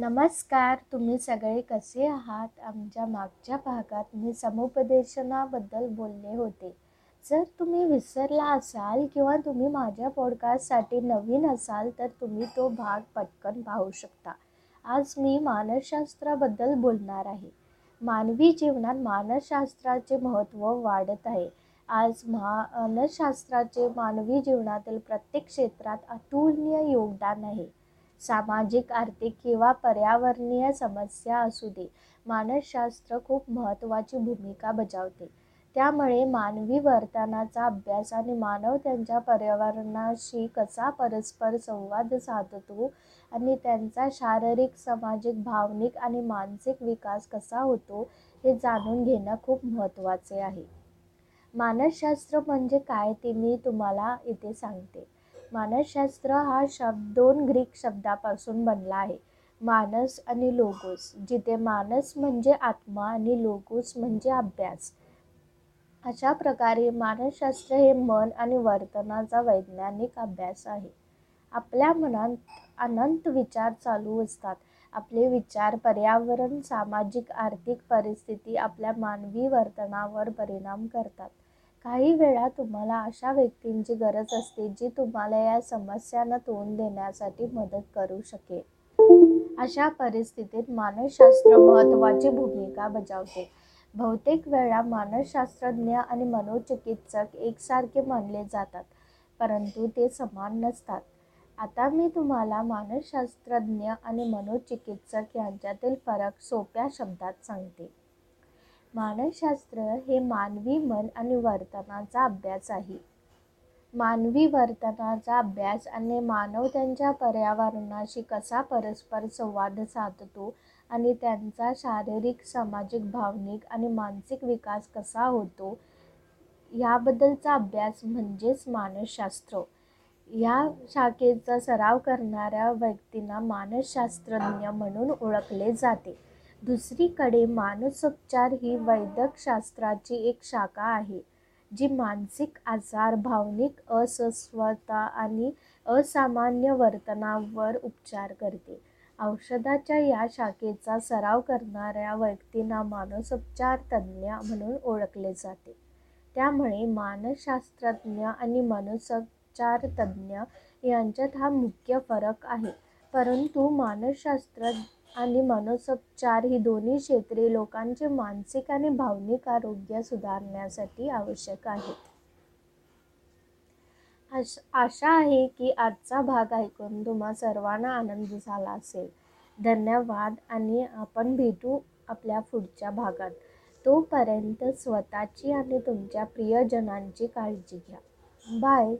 नमस्कार तुम्ही सगळे कसे आहात? आमच्या मागच्या भागात मी समुपदेशनाबद्दल बोलले होते. जर तुम्ही विसरला असाल किंवा तुम्ही माझ्या पॉडकास्टसाठी नवीन असाल तर तुम्ही तो भाग पटकन पाहू शकता. आज मी मानसशास्त्राबद्दल बोलणार आहे. मानवी जीवनात मानसशास्त्राचे महत्त्व वाढत आहे. आज मानसशास्त्राचे मानवी जीवनातील प्रत्येक क्षेत्रात अतुलनीय योगदान आहे. सामाजिक आर्थिक किंवा पर्यावरणीय समस्या असू दे मानसशास्त्र खूप महत्त्वाची भूमिका बजावते. त्यामुळे मानवी वर्तनाचा अभ्यास आणि मानव त्यांच्या पर्यावरणाशी कसा परस्पर संवाद साधतो आणि त्यांचा शारीरिक सामाजिक भावनिक आणि मानसिक विकास कसा होतो हे जाणून घेणं खूप महत्त्वाचे आहे. मानसशास्त्र म्हणजे काय ते मी तुम्हाला इथे सांगते. मानसशास्त्र हा शब्द दोन ग्रीक शब्दापासून बनला आहे. मानस आणि लोगोस जिथे मानस म्हणजे आत्मा आणि लोगोस म्हणजे अभ्यास. अशा प्रकारे मानसशास्त्र हे मन आणि वर्तनाचा वैज्ञानिक अभ्यास आहे. आपल्या मनात अनंत विचार चालू असतात. आपले विचार पर्यावरण सामाजिक आर्थिक परिस्थिती आपल्या मानवी वर्तनावर परिणाम करतात. काही वेळा तुम्हाला अशा व्यक्तींची गरज असते जी तुम्हाला या समस्यांना तोंड देण्यासाठी मदत करू शकेल. अशा परिस्थितीत मानसशास्त्र महत्त्वाची भूमिका बजावते. बहुतेक वेळा मानसशास्त्रज्ञ आणि मनोचिकित्सक एकसारखे मानले जातात परंतु ते समान नसतात. आता मी तुम्हाला मानसशास्त्रज्ञ आणि मनोचिकित्सक यांच्यातील फरक सोप्या शब्दात सांगते. मानसशास्त्र हे मानवी मन आणि वर्तनाचा अभ्यास आहे. मानवी वर्तनाचा अभ्यास आणि मानव त्यांच्या पर्यावरणाशी कसा परस्पर संवाद साधतो आणि त्यांचा शारीरिक सामाजिक भावनिक आणि मानसिक विकास कसा होतो याबद्दलचा अभ्यास म्हणजेच मानसशास्त्र. या शाखेचा सराव करणाऱ्या व्यक्तींना मानसशास्त्रज्ञ म्हणून ओळखले जाते. दुसरीकडे मानसोपचार ही वैद्यकशास्त्राची एक शाखा आहे जी मानसिक आजार भावनिक अस्वस्थता आणि असामान्य वर्तनावर उपचार करते. औषधाच्या या शाखेचा सराव करणाऱ्या व्यक्तींना मानसोपचार तज्ज्ञ म्हणून ओळखले जाते. त्यामुळे मानसशास्त्रज्ञ आणि मानसोपचार तज्ज्ञ यांच्यात हा मुख्य फरक आहे. परंतु मानसशास्त्र आणि मानसोपचार ही दोन्ही क्षेत्रे लोकांचे मानसिक आणि भावनिक आरोग्य सुधारण्यासाठी आवश्यक आहेत. आशा आहे की आजचा भाग ऐकून तुम्हा सर्वांना आनंद झाला असेल. धन्यवाद आणि आपण भेटू आपल्या पुढच्या भागात. तोपर्यंत स्वतःची आणि तुमच्या प्रियजनांची काळजी घ्या. बाय.